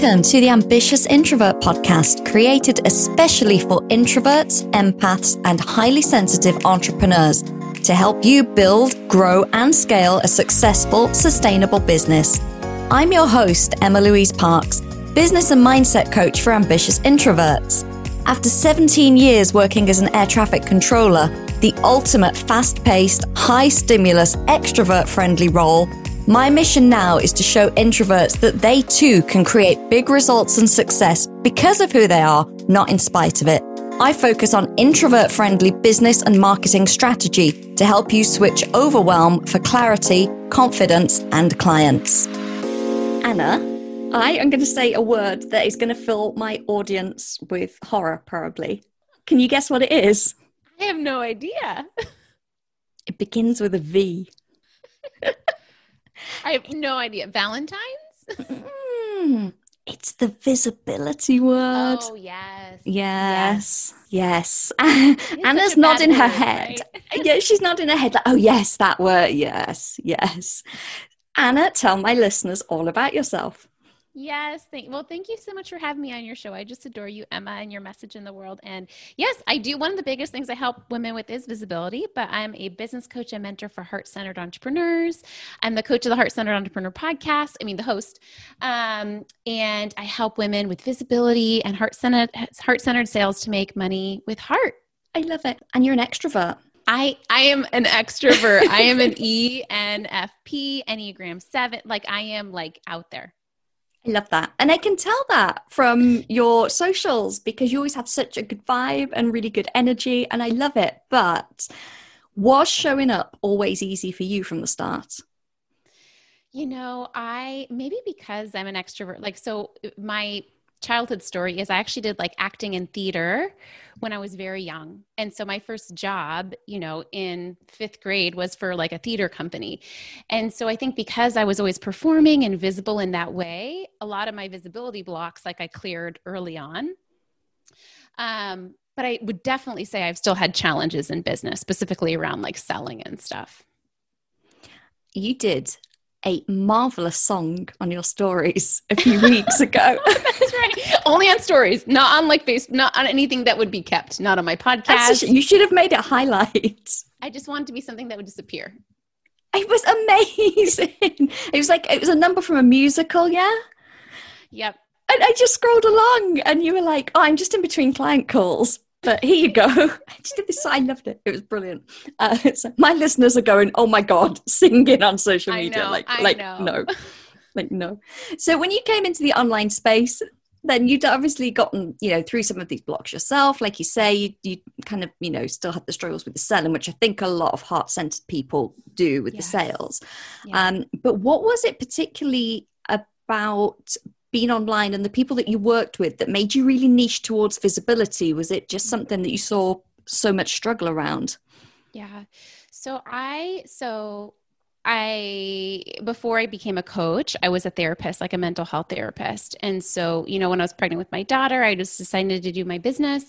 Welcome to the Ambitious Introvert podcast, created especially for introverts, empaths, and highly sensitive entrepreneurs to help you build, grow, and scale a successful, sustainable business. I'm your host, Emma Louise Parkes, business and mindset coach for ambitious introverts. After 17 years working as an air traffic controller, the ultimate fast paced, high stimulus, extrovert friendly role, my mission now is to show introverts that they too can create big results and success because of who they are, not in spite of it. I focus on introvert friendly business and marketing strategy to help you switch overwhelm for clarity, confidence, and clients. Anna, I am going to say a word that is going to fill my audience with horror, probably. Can you guess what it is? I have no idea. It begins with a V. I have no idea. Valentine's? Mm, it's the visibility word. Oh, yes. Yes. Yes. Anna's nodding her head. Right? yeah, she's nodding her head like, oh, yes, that word. Yes. Yes. Anna, tell my listeners all about yourself. Yes. Thank, well, thank you so much for having me on your show. I just adore you, Emma, and your message in the world. And yes, I do. One of the biggest things I help women with is visibility, but I'm a business coach and mentor for heart centered entrepreneurs. I'm the coach of the Heart Centered Entrepreneur podcast. I mean, the host. Um, and I help women with visibility and heart centered heart centered sales to make money with heart. I love it. And you're an extrovert. I I am an extrovert. I am an ENFP, Enneagram 7. Like I am like out there. I love that. And I can tell that from your socials because you always have such a good vibe and really good energy. And I love it. But was showing up always easy for you from the start? You know, I maybe because I'm an extrovert, like, so uh, my childhood story is I actually did like acting and theater when I was very young. And so my first job, you know, in fifth grade was for like a theater company. And so I think because I was always performing and visible in that way, a lot of my visibility blocks, like I cleared early on. Um, but I would definitely say I've still had challenges in business, specifically around like selling and stuff. You did a marvelous song on your stories a few weeks ago. That's right. Only on stories, not on like face, not on anything that would be kept, not on my podcast. you should have made it highlight. I just wanted to be something that would disappear. It was amazing. it was like it was a number from a musical, yeah. Yep. And I just scrolled along, and you were like, "Oh, I'm just in between client calls." But here you go. I just did this. I loved it. It was brilliant. Uh, so my listeners are going, "Oh my god!" Singing on social media, know, like, I like know. no, like no. So when you came into the online space, then you'd obviously gotten, you know, through some of these blocks yourself. Like you say, you, you kind of, you know, still had the struggles with the selling, which I think a lot of heart-centered people do with yes. the sales. Yeah. Um, but what was it particularly about being online and the people that you worked with that made you really niche towards visibility? Was it just something that you saw so much struggle around? Yeah. So I, so I before I became a coach, I was a therapist, like a mental health therapist. And so, you know, when I was pregnant with my daughter, I just decided to do my business.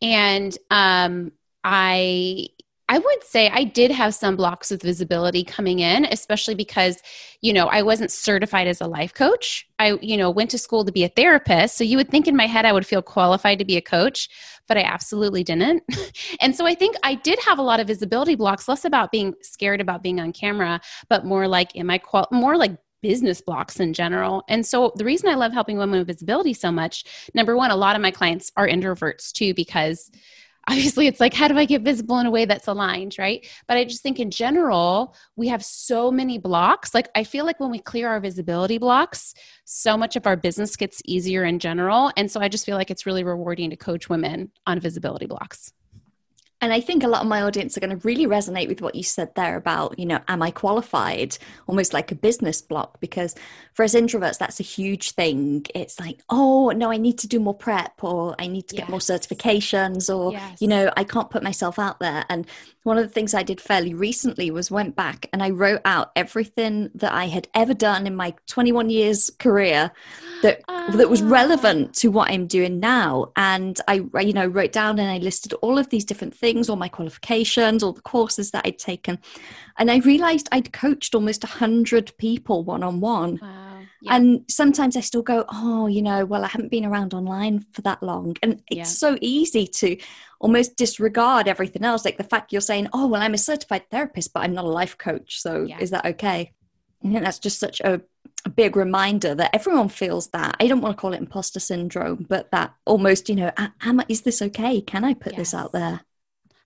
And um I I would say I did have some blocks with visibility coming in, especially because, you know, I wasn't certified as a life coach. I, you know, went to school to be a therapist. So you would think in my head I would feel qualified to be a coach, but I absolutely didn't. and so I think I did have a lot of visibility blocks, less about being scared about being on camera, but more like, am I qual- more like business blocks in general. And so the reason I love helping women with visibility so much, number one, a lot of my clients are introverts too, because obviously it's like how do i get visible in a way that's aligned right? But i just think in general we have so many blocks. Like i feel like when we clear our visibility blocks so much of our business gets easier in general. And so i just feel like it's really rewarding to coach women on visibility blocks and I think a lot of my audience are going to really resonate with what you said there about, you know, am I qualified? Almost like a business block, because for us introverts, that's a huge thing. It's like, oh, no, I need to do more prep or I need to yes. get more certifications or, yes. you know, I can't put myself out there. And one of the things I did fairly recently was went back and I wrote out everything that I had ever done in my 21 years career that that was ah. relevant to what I'm doing now. And I, you know, wrote down and I listed all of these different things, all my qualifications, all the courses that I'd taken, and I realized I'd coached almost a hundred people one on one. Yeah. And sometimes I still go, oh, you know, well, I haven't been around online for that long. And it's yeah. so easy to almost disregard everything else. Like the fact you're saying, oh, well, I'm a certified therapist, but I'm not a life coach. So yeah. is that okay? Think that's just such a, a, big reminder that everyone feels that. I don't want to call it imposter syndrome, but that almost, you know, am is this okay? Can I put yes. this out there?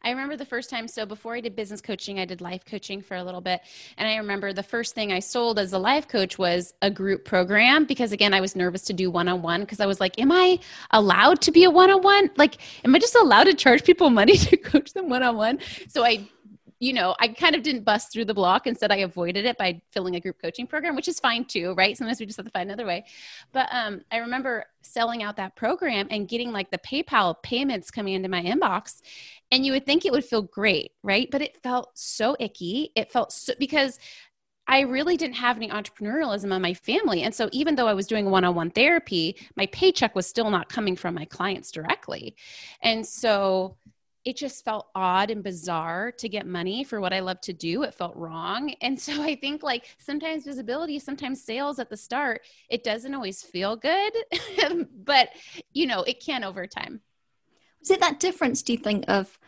I remember the first time. So before I did business coaching, I did life coaching for a little bit. And I remember the first thing I sold as a life coach was a group program because, again, I was nervous to do one on one because I was like, am I allowed to be a one on one? Like, am I just allowed to charge people money to coach them one on one? So I you know, I kind of didn't bust through the block. Instead, I avoided it by filling a group coaching program, which is fine too, right? Sometimes we just have to find another way. But um, I remember selling out that program and getting like the PayPal payments coming into my inbox. And you would think it would feel great, right? But it felt so icky. It felt so because I really didn't have any entrepreneurialism in my family. And so even though I was doing one on one therapy, my paycheck was still not coming from my clients directly. And so it just felt odd and bizarre to get money for what I love to do. It felt wrong. And so I think like sometimes visibility, sometimes sales at the start, it doesn't always feel good, but you know, it can over time. Is it that difference, do you think, of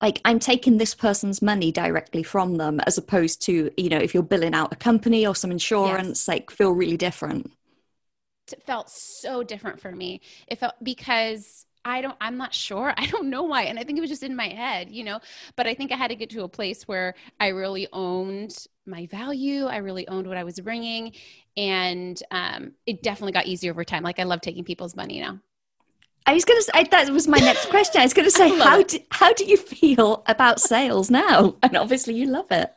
like I'm taking this person's money directly from them as opposed to, you know, if you're billing out a company or some insurance, yes. like feel really different? It felt so different for me. It felt because I don't, I'm not sure. I don't know why. And I think it was just in my head, you know, but I think I had to get to a place where I really owned my value. I really owned what I was bringing. And um, it definitely got easier over time. Like I love taking people's money now. I was going to say that was my next question. I was going to say how do, how do you feel about sales now? And obviously you love it.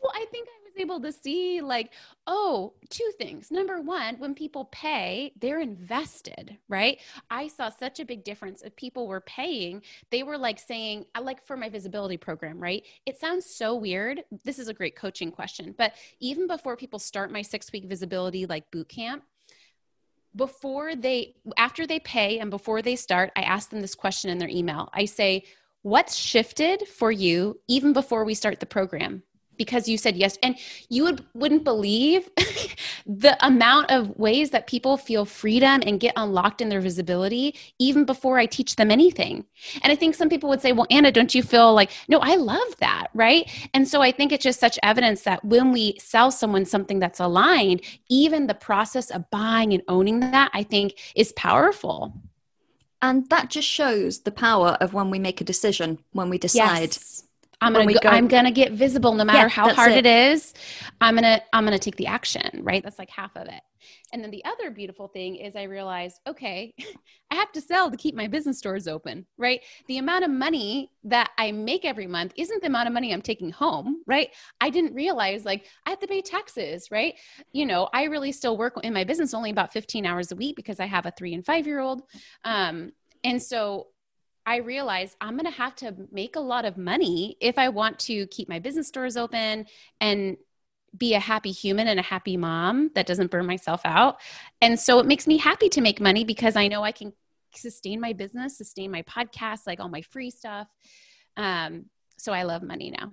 Well, I think able to see like oh two things. Number one when people pay they're invested right? I saw such a big difference. If people were paying they were like saying i like for my visibility program right? It sounds so weird. This is a great coaching question but even before people start my six week visibility like boot camp before they after they pay and before they start i ask them this question in their email. I say what's shifted for you even before we start the program because you said yes and you would wouldn't believe the amount of ways that people feel freedom and get unlocked in their visibility even before I teach them anything. And I think some people would say, "Well, Anna, don't you feel like no, I love that, right?" And so I think it's just such evidence that when we sell someone something that's aligned, even the process of buying and owning that, I think is powerful. And that just shows the power of when we make a decision, when we decide yes I'm gonna go, go, I'm gonna get visible no matter yeah, how hard it. it is. I'm gonna I'm gonna take the action, right? That's like half of it. And then the other beautiful thing is I realized, okay, I have to sell to keep my business doors open, right? The amount of money that I make every month isn't the amount of money I'm taking home, right? I didn't realize like I have to pay taxes, right? You know, I really still work in my business only about 15 hours a week because I have a three and five year old. Um, and so I realized I'm going to have to make a lot of money if I want to keep my business doors open and be a happy human and a happy mom that doesn't burn myself out. And so it makes me happy to make money because I know I can sustain my business, sustain my podcast, like all my free stuff. Um, so I love money now.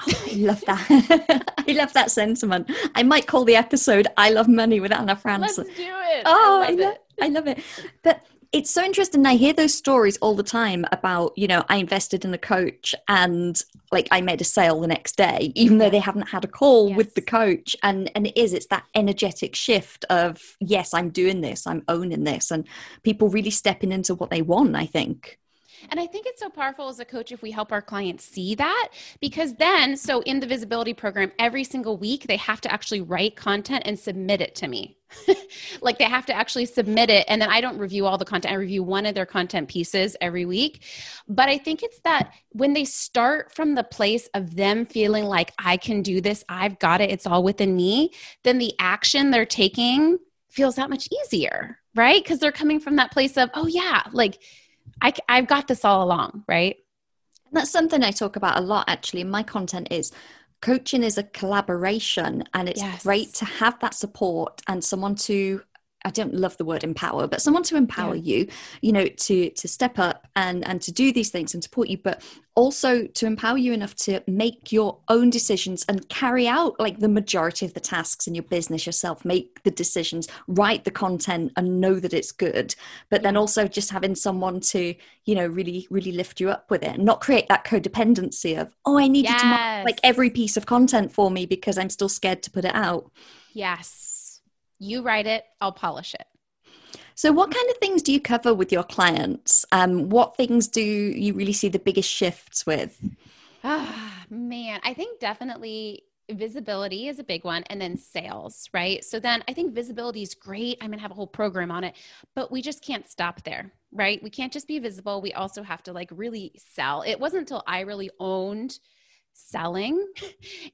Oh, I love that. I love that sentiment. I might call the episode "I Love Money" with Anna Frandsen. Let's do it. Oh, I love, I love, it. I love it. But it's so interesting. I hear those stories all the time about, you know, I invested in a coach and like I made a sale the next day, even though they haven't had a call yes. with the coach. And and it is, it's that energetic shift of, yes, I'm doing this, I'm owning this, and people really stepping into what they want, I think. And I think it's so powerful as a coach if we help our clients see that because then, so in the visibility program, every single week they have to actually write content and submit it to me. like they have to actually submit it. And then I don't review all the content, I review one of their content pieces every week. But I think it's that when they start from the place of them feeling like, I can do this, I've got it, it's all within me, then the action they're taking feels that much easier, right? Because they're coming from that place of, oh, yeah, like, I, I've got this all along, right? That's something I talk about a lot actually in my content is coaching is a collaboration and it's yes. great to have that support and someone to I don't love the word empower, but someone to empower yeah. you, you know, to to step up and and to do these things and support you, but also to empower you enough to make your own decisions and carry out like the majority of the tasks in your business yourself, make the decisions, write the content and know that it's good. But then also just having someone to, you know, really, really lift you up with it and not create that codependency of, oh, I need yes. you to mark like every piece of content for me because I'm still scared to put it out. Yes. You write it, I'll polish it. So, what kind of things do you cover with your clients? Um, what things do you really see the biggest shifts with? Ah, man, I think definitely visibility is a big one and then sales right so then i think visibility is great i'm going to have a whole program on it but we just can't stop there right we can't just be visible we also have to like really sell it wasn't until i really owned selling.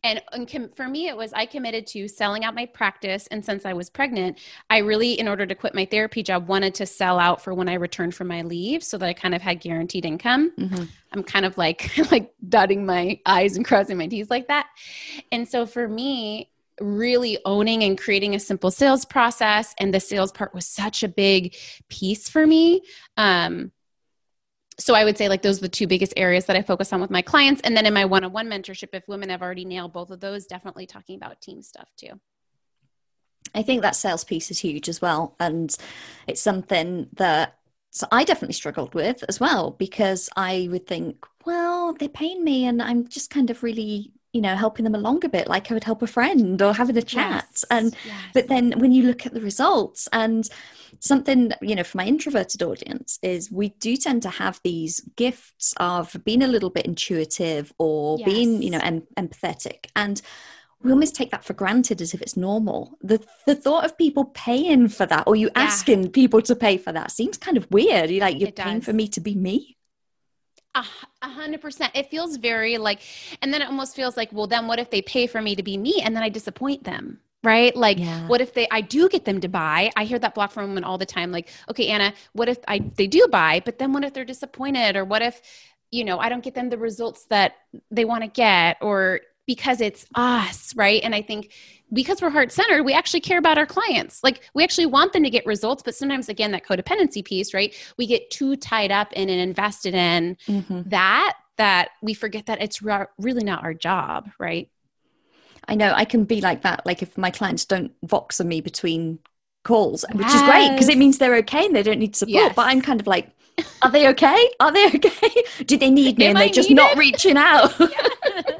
And, and com- for me it was i committed to selling out my practice. And since i was pregnant i really in order to quit my therapy job wanted to sell out for when i returned from my leave so that i kind of had guaranteed income. Mm-hmm. i'm kind of like like dotting my i's and crossing my t's like that. And so for me really owning and creating a simple sales process and the sales part was such a big piece for me um, so I would say like those are the two biggest areas that I focus on with my clients. And then in my one-on-one mentorship, if women have already nailed both of those, definitely talking about team stuff too. I think that sales piece is huge as well. And it's something that so I definitely struggled with as well because I would think, well, they're paying me and I'm just kind of really you know helping them along a bit like i would help a friend or having a chat yes, and yes. but then when you look at the results and something you know for my introverted audience is we do tend to have these gifts of being a little bit intuitive or yes. being you know em- empathetic and we almost take that for granted as if it's normal. The the thought of people paying for that or you yeah. asking people to pay for that seems kind of weird. You're like, you're it paying does. for me to be me. A hundred percent. It feels very like, and then it almost feels like, well, then what if they pay for me to be me and then I disappoint them? Right? Like, yeah. what if they, I do get them to buy? I hear that block from women all the time. Like, okay, Anna, what if I, they do buy, but then what if they're disappointed? Or what if, you know, I don't get them the results that they want to get? Or because it's us, right? And I think because we're heart centered, we actually care about our clients. Like we actually want them to get results, but sometimes again that codependency piece, right? We get too tied up in and invested in mm-hmm. that that we forget that it's re- really not our job, right? I know I can be like that. Like if my clients don't vox on me between calls, which yes. is great because it means they're okay and they don't need support. Yes. But I'm kind of like, are they okay? Are they okay? Do they need me? and they're just not reaching out.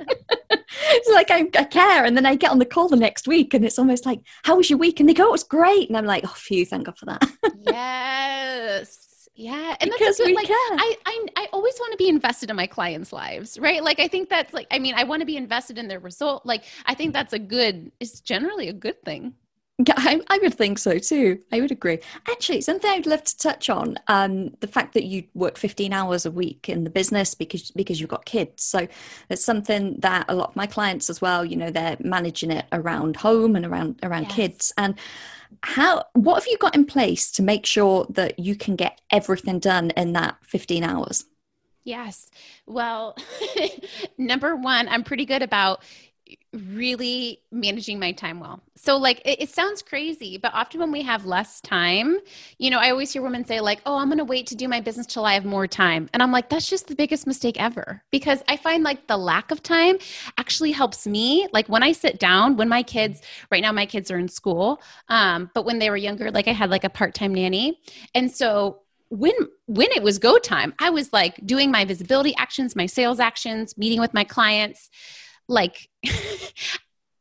it's like I, I, care, and then I get on the call the next week, and it's almost like, "How was your week?" And they go, oh, "It was great," and I'm like, "Oh, phew, thank God for that." yes. Yeah, and because that's good. like care. I, I I always want to be invested in my clients' lives, right? Like I think that's like I mean I want to be invested in their result. Like I think that's a good. It's generally a good thing. Yeah, I, I, would think so too. I would agree. Actually, something I'd love to touch on um, the fact that you work 15 hours a week in the business because because you've got kids. So it's something that a lot of my clients as well. You know, they're managing it around home and around around yes. kids. And how what have you got in place to make sure that you can get everything done in that 15 hours? Yes. Well, number one, I'm pretty good about really managing my time well. So like it, it, sounds crazy, but often when we have less time, you know, I always hear women say like, "Oh, I'm going to wait to do my business till I have more time." And I'm like, that's just the biggest mistake ever because I find like the lack of time actually helps me. Like when I sit down, when my kids right now my kids are in school, um, but when they were younger, like I had like a part-time nanny. And so when when it was go time, I was like doing my visibility actions, my sales actions, meeting with my clients like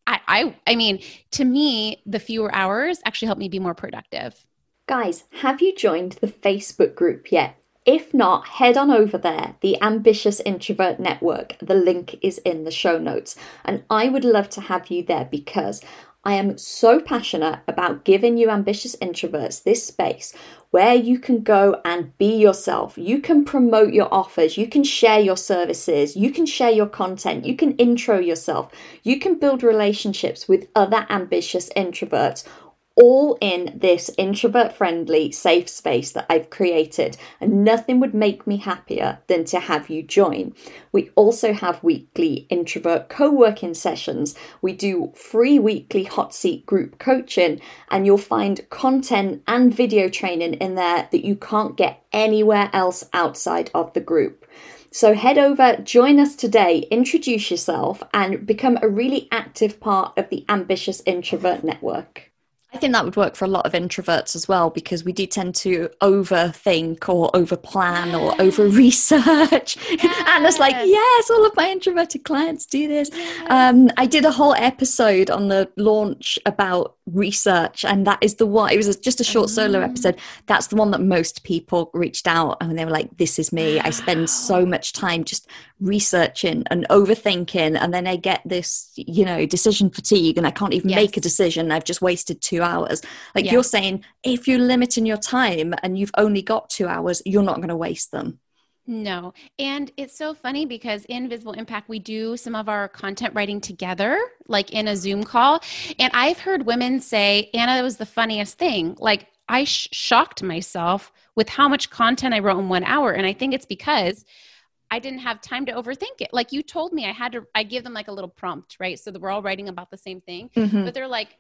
I, I I mean, to me, the fewer hours actually help me be more productive. Guys, have you joined the Facebook group yet? If not, head on over there, the Ambitious Introvert Network. The link is in the show notes. And I would love to have you there because I am so passionate about giving you ambitious introverts this space where you can go and be yourself. You can promote your offers, you can share your services, you can share your content, you can intro yourself, you can build relationships with other ambitious introverts all in this introvert friendly safe space that I've created, and nothing would make me happier than to have you join. We also have weekly introvert co working sessions. We do free weekly hot seat group coaching, and you'll find content and video training in there that you can't get anywhere else outside of the group. So head over, join us today, introduce yourself, and become a really active part of the Ambitious Introvert Network. I think that would work for a lot of introverts as well because we do tend to overthink or overplan yes. or over research. Yes. and it's like, yes, all of my introverted clients do this. Yes. Um, I did a whole episode on the launch about research, and that is the one, it was just a short solo mm. episode. That's the one that most people reached out and they were like, this is me. I spend so much time just researching and overthinking and then i get this you know decision fatigue and i can't even yes. make a decision i've just wasted two hours like yes. you're saying if you're limiting your time and you've only got two hours you're not going to waste them no. And it's so funny because in Visible Impact, we do some of our content writing together, like in a Zoom call. And I've heard women say, Anna, it was the funniest thing. Like, I sh- shocked myself with how much content I wrote in one hour. And I think it's because I didn't have time to overthink it. Like you told me I had to I give them like a little prompt, right? So that we're all writing about the same thing. Mm-hmm. But they're like,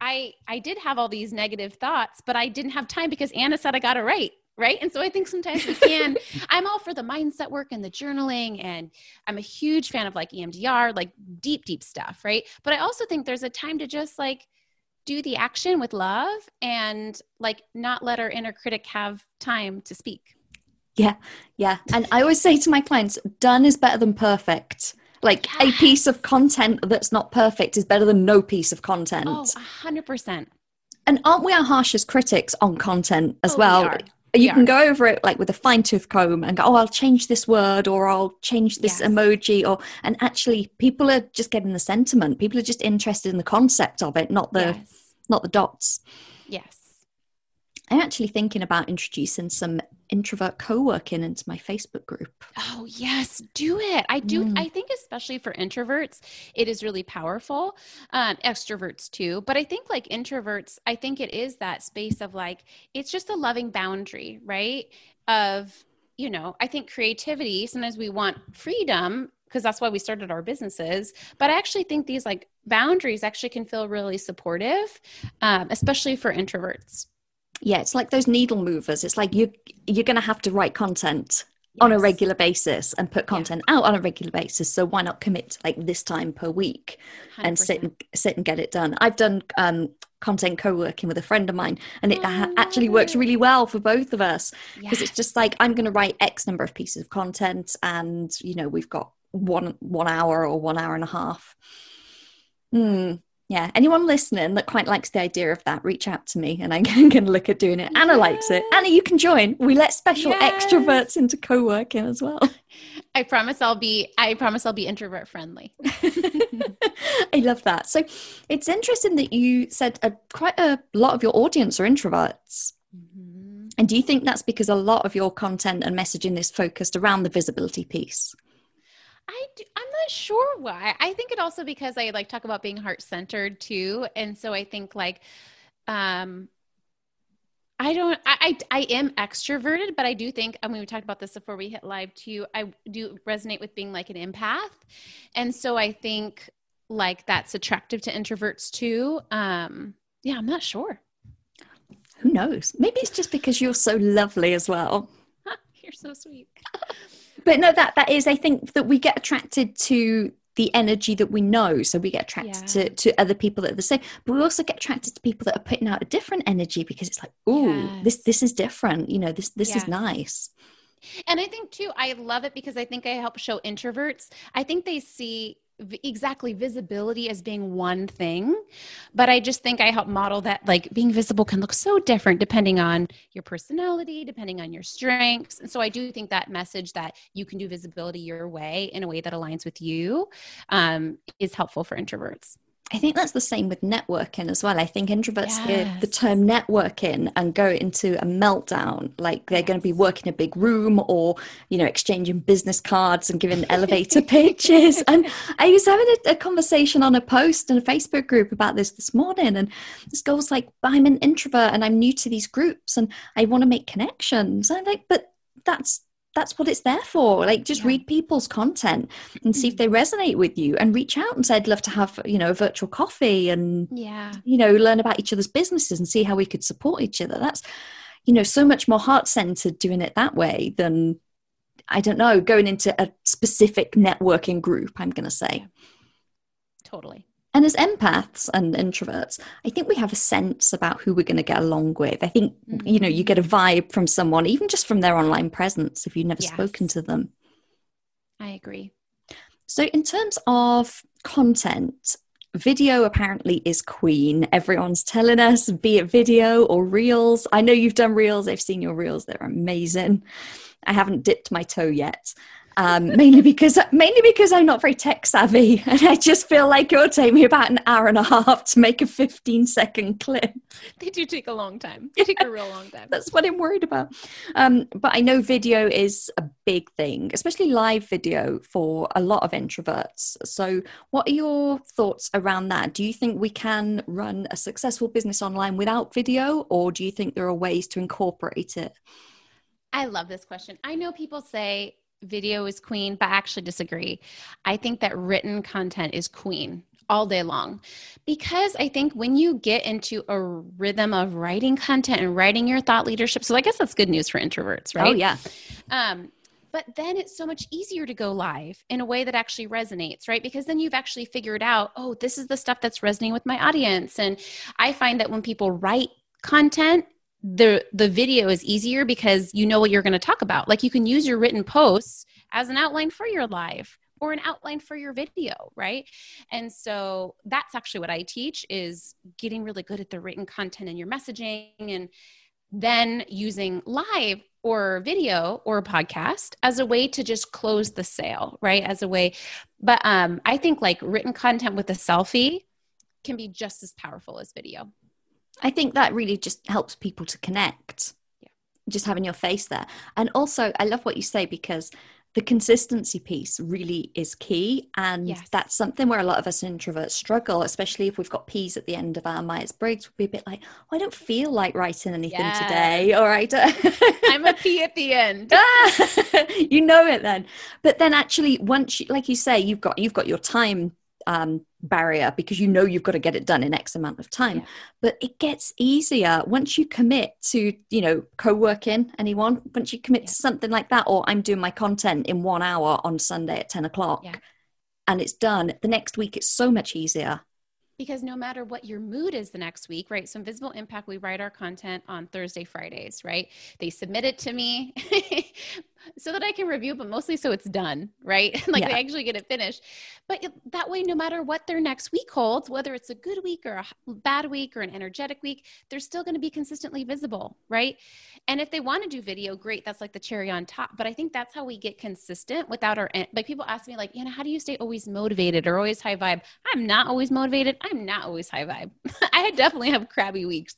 I I did have all these negative thoughts, but I didn't have time because Anna said I got it right. Right. And so I think sometimes we can. I'm all for the mindset work and the journaling. And I'm a huge fan of like EMDR, like deep, deep stuff. Right. But I also think there's a time to just like do the action with love and like not let our inner critic have time to speak. Yeah, yeah. And I always say to my clients, done is better than perfect. Like yes. a piece of content that's not perfect is better than no piece of content. Oh, 100%. And aren't we our harshest critics on content as oh, well? We you can go over it like with a fine tooth comb and go, oh, I'll change this word or I'll change this yes. emoji. Or and actually, people are just getting the sentiment. People are just interested in the concept of it, not the yes. not the dots. Yes. I'm actually thinking about introducing some introvert co-working into my Facebook group. Oh, yes, do it. I do. Mm. I think, especially for introverts, it is really powerful. Um, extroverts too. But I think, like introverts, I think it is that space of like, it's just a loving boundary, right? Of, you know, I think creativity, sometimes we want freedom because that's why we started our businesses. But I actually think these like boundaries actually can feel really supportive, um, especially for introverts yeah it's like those needle movers it's like you you're going to have to write content yes. on a regular basis and put content yeah. out on a regular basis so why not commit like this time per week 100%. and sit and sit and get it done i've done um, content co-working with a friend of mine and it oh, actually works really well for both of us because yes. it's just like i'm going to write x number of pieces of content and you know we've got one one hour or one hour and a half Hmm yeah anyone listening that quite likes the idea of that reach out to me and i can look at doing it. Anna likes it. Anna you can join. We let special yes. extroverts into co-working as well. I promise i'll be i promise i'll be introvert friendly. I love that. So it's interesting that you said a, quite a lot of your audience are introverts. Mm-hmm. and do you think that's because a lot of your content and messaging is focused around the visibility piece I do, I'm not sure why. I think it also because I like talk about being heart centered too, and so I think like, um, I don't. I, I, I am extroverted, but I do think. I mean, we talked about this before we hit live too. I do resonate with being like an empath, and so I think like that's attractive to introverts too. Um, yeah, I'm not sure. Who knows? Maybe it's just because you're so lovely as well. you're so sweet. but no that that is i think that we get attracted to the energy that we know so we get attracted yeah. to, to other people that are the same but we also get attracted to people that are putting out a different energy because it's like oh yes. this this is different you know this this yes. is nice and i think too i love it because i think i help show introverts i think they see exactly visibility as being one thing but i just think i help model that like being visible can look so different depending on your personality depending on your strengths. And so i do think that message that you can do visibility your way in a way that aligns with you um, is helpful for introverts I think that's the same with networking as well. I think introverts yes. hear the term networking and go into a meltdown, like they're yes. going to be working a big room or, you know, exchanging business cards and giving elevator pitches. And I was having a, a, conversation on a post in a Facebook group about this this morning. And this girl was like, I'm an introvert and I'm new to these groups and I want to make connections. And I'm like, but that's that's what it's there for. Like just yeah. read people's content and see if they mm. resonate with you and reach out and say i'd love to have you know a virtual coffee and yeah. you know learn about each other's businesses and see how we could support each other. That's you know so much more heart centered doing it that way than i don't know going into a specific networking group i'm going to say totally and as empaths and introverts, I think we have a sense about who we're going to get along with. I think, mm-hmm. you know, you get a vibe from someone, even just from their online presence, if you've never yes. spoken to them. I agree. So, in terms of content, video apparently is queen. Everyone's telling us, be it video or reels. I know you've done reels, I've seen your reels, they're amazing. I haven't dipped my toe yet um, mainly because mainly because I'm not very tech savvy, and I just feel like it will take me about an hour and a half to make a 15 second clip. They do take a long time. They take a real long time. That's what I'm worried about. Um, but I know video is a big thing, especially live video for a lot of introverts. So, what are your thoughts around that? Do you think we can run a successful business online without video, or do you think there are ways to incorporate it? I love this question. I know people say video is queen, but I actually disagree. I think that written content is queen all day long because I think when you get into a rhythm of writing content and writing your thought leadership, so I guess that's good news for introverts, right? Oh, yeah. Um, but then it's so much easier to go live in a way that actually resonates, right? Because then you've actually figured out, oh, this is the stuff that's resonating with my audience. And I find that when people write content, the the video is easier because you know what you're going to talk about. Like you can use your written posts as an outline for your live or an outline for your video right? And so that's actually what i teach is getting really good at the written content and your messaging and then using live or video or a podcast as a way to just close the sale right? As a way but um i think like written content with a selfie can be just as powerful as video I think that really just helps people to connect. Yeah. Just having your face there. And also, I love what you say because the consistency piece really is key. And yes. that's something where a lot of us introverts struggle, especially if we've got P's at the end of our Myers Briggs, we'd be a bit like, oh, I don't feel like writing anything yes. today. All right. I'm a P at the end. you know it then. But then actually once you, like you say, you've got you've got your time um, barrier because you know you've got to get it done in X amount of time. Yeah. But it gets easier once you commit to, you know, co working, anyone, once you commit yeah. to something like that, or I'm doing my content in one hour on Sunday at 10 o'clock yeah. and it's done, the next week it's so much easier because no matter what your mood is the next week, right? So, in Visible Impact, we write our content on Thursday, Fridays, right? They submit it to me so that I can review, but mostly so it's done, right? like yeah. they actually get it finished. But that way, no matter what their next week holds, whether it's a good week or a bad week or an energetic week, they're still going to be consistently visible, right? And if they want to do video, great. That's like the cherry on top. But I think that's how we get consistent without our, eh, like people ask me, like, you know, how do you stay always motivated or always high vibe? I'm not always motivated. I'm not always high vibe. I definitely have crabby weeks.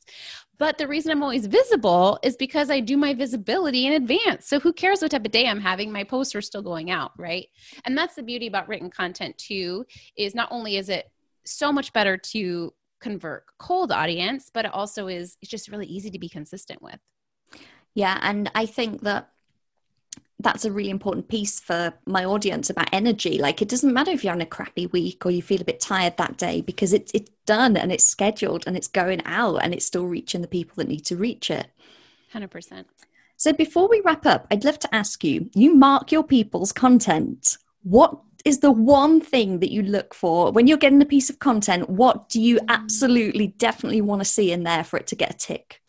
But the reason I'm always visible is because I do my visibility in advance. So who cares what type of day I'm having? My posts are still going out, right? And that's the beauty about written content too, is not only is it so much better to convert cold audience, but it also is it's just really easy to be consistent with. Yeah, and I think that that's a really important piece for my audience about energy. Like it doesn't matter if you're on a crappy week or you feel a bit tired that day because it's it's done and it's scheduled and it's going out and it's still reaching the people that need to reach it. Hundred percent. So before we wrap up, I'd love to ask you: You mark your people's content. What is the one thing that you look for when you're getting a piece of content? What do you absolutely, definitely want to see in there for it to get a tick?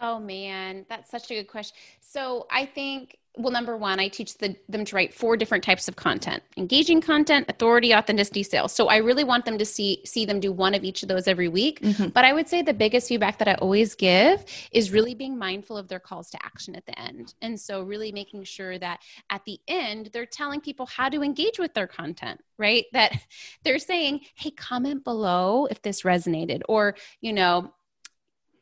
Oh man, that's such a good question. So I think well, number one, I teach the, them to write four different types of content: engaging content, authority, authenticity, sales. So I really want them to see see them do one of each of those every week. Mm-hmm. But I would say the biggest feedback that I always give is really being mindful of their calls to action at the end, and so really making sure that at the end they're telling people how to engage with their content. Right? That they're saying, "Hey, comment below if this resonated," or you know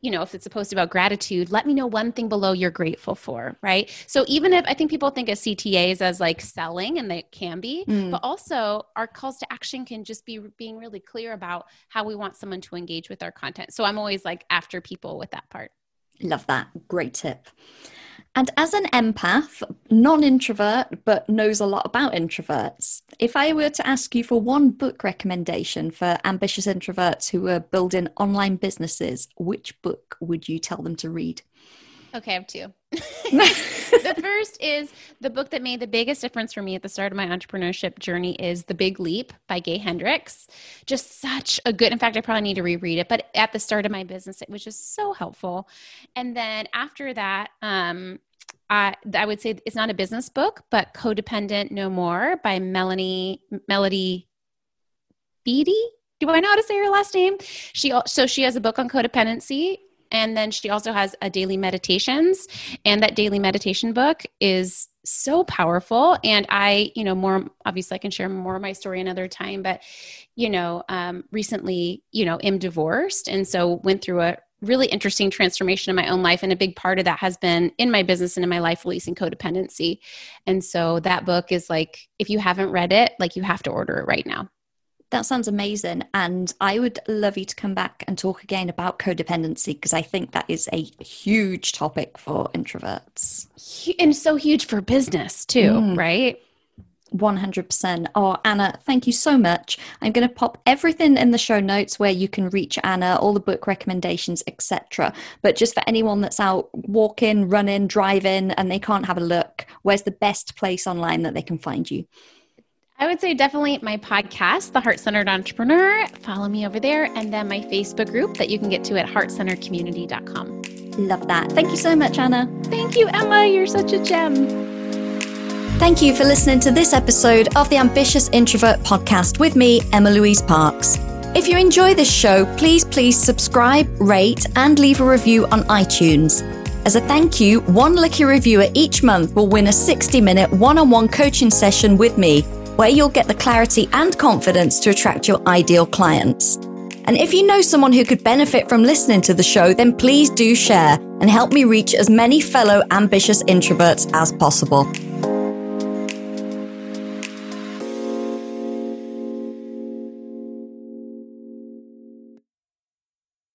you know, if it's supposed to be about gratitude, let me know one thing below you're grateful for, right? So even if I think people think of CTAs as like selling and they can be, mm. but also our calls to action can just be being really clear about how we want someone to engage with our content. So I'm always like after people with that part. Love that. Great tip. And as an empath, non introvert, but knows a lot about introverts, if I were to ask you for one book recommendation for ambitious introverts who are building online businesses, which book would you tell them to read? Okay, I have two. the first is the book that made the biggest difference for me at the start of my entrepreneurship journey is The Big Leap by Gay Hendricks. Just such a good, in fact, I probably need to reread it, but at the start of my business, it was just so helpful. And then after that, um, I, I would say it's not a business book, but Codependent No More by Melanie Melody Beattie. Do I know how to say her last name? She so she has a book on codependency, and then she also has a daily meditations, and that daily meditation book is so powerful. And I, you know, more obviously I can share more of my story another time, but you know, um, recently, you know, am divorced, and so went through a really interesting transformation in my own life and a big part of that has been in my business and in my life releasing codependency. And so that book is like if you haven't read it like you have to order it right now. That sounds amazing. And i would love you to come back and talk again about codependency because i think that is a huge topic for introverts. And so huge for business too mm. right 100%. Oh, Anna, thank you so much. I'm going to pop everything in the show notes where you can reach Anna, all the book recommendations, etc. But just for anyone that's out walking, running, driving, and they can't have a look, where's the best place online that they can find you? I would say definitely my podcast, The Heart Centered Entrepreneur. Follow me over there, and then my Facebook group that you can get to at heartcenteredcommunity.com. Love that. Thank you so much, Anna. Thank you, Emma. You're such a gem. Thank you for listening to this episode of the Ambitious Introvert podcast with me, Emma Louise Parkes. If you enjoy this show, please, please subscribe, rate, and leave a review on iTunes. As a thank you, one lucky reviewer each month will win a 60 minute one on one coaching session with me, where you'll get the clarity and confidence to attract your ideal clients. And if you know someone who could benefit from listening to the show, then please do share and help me reach as many fellow ambitious introverts as possible.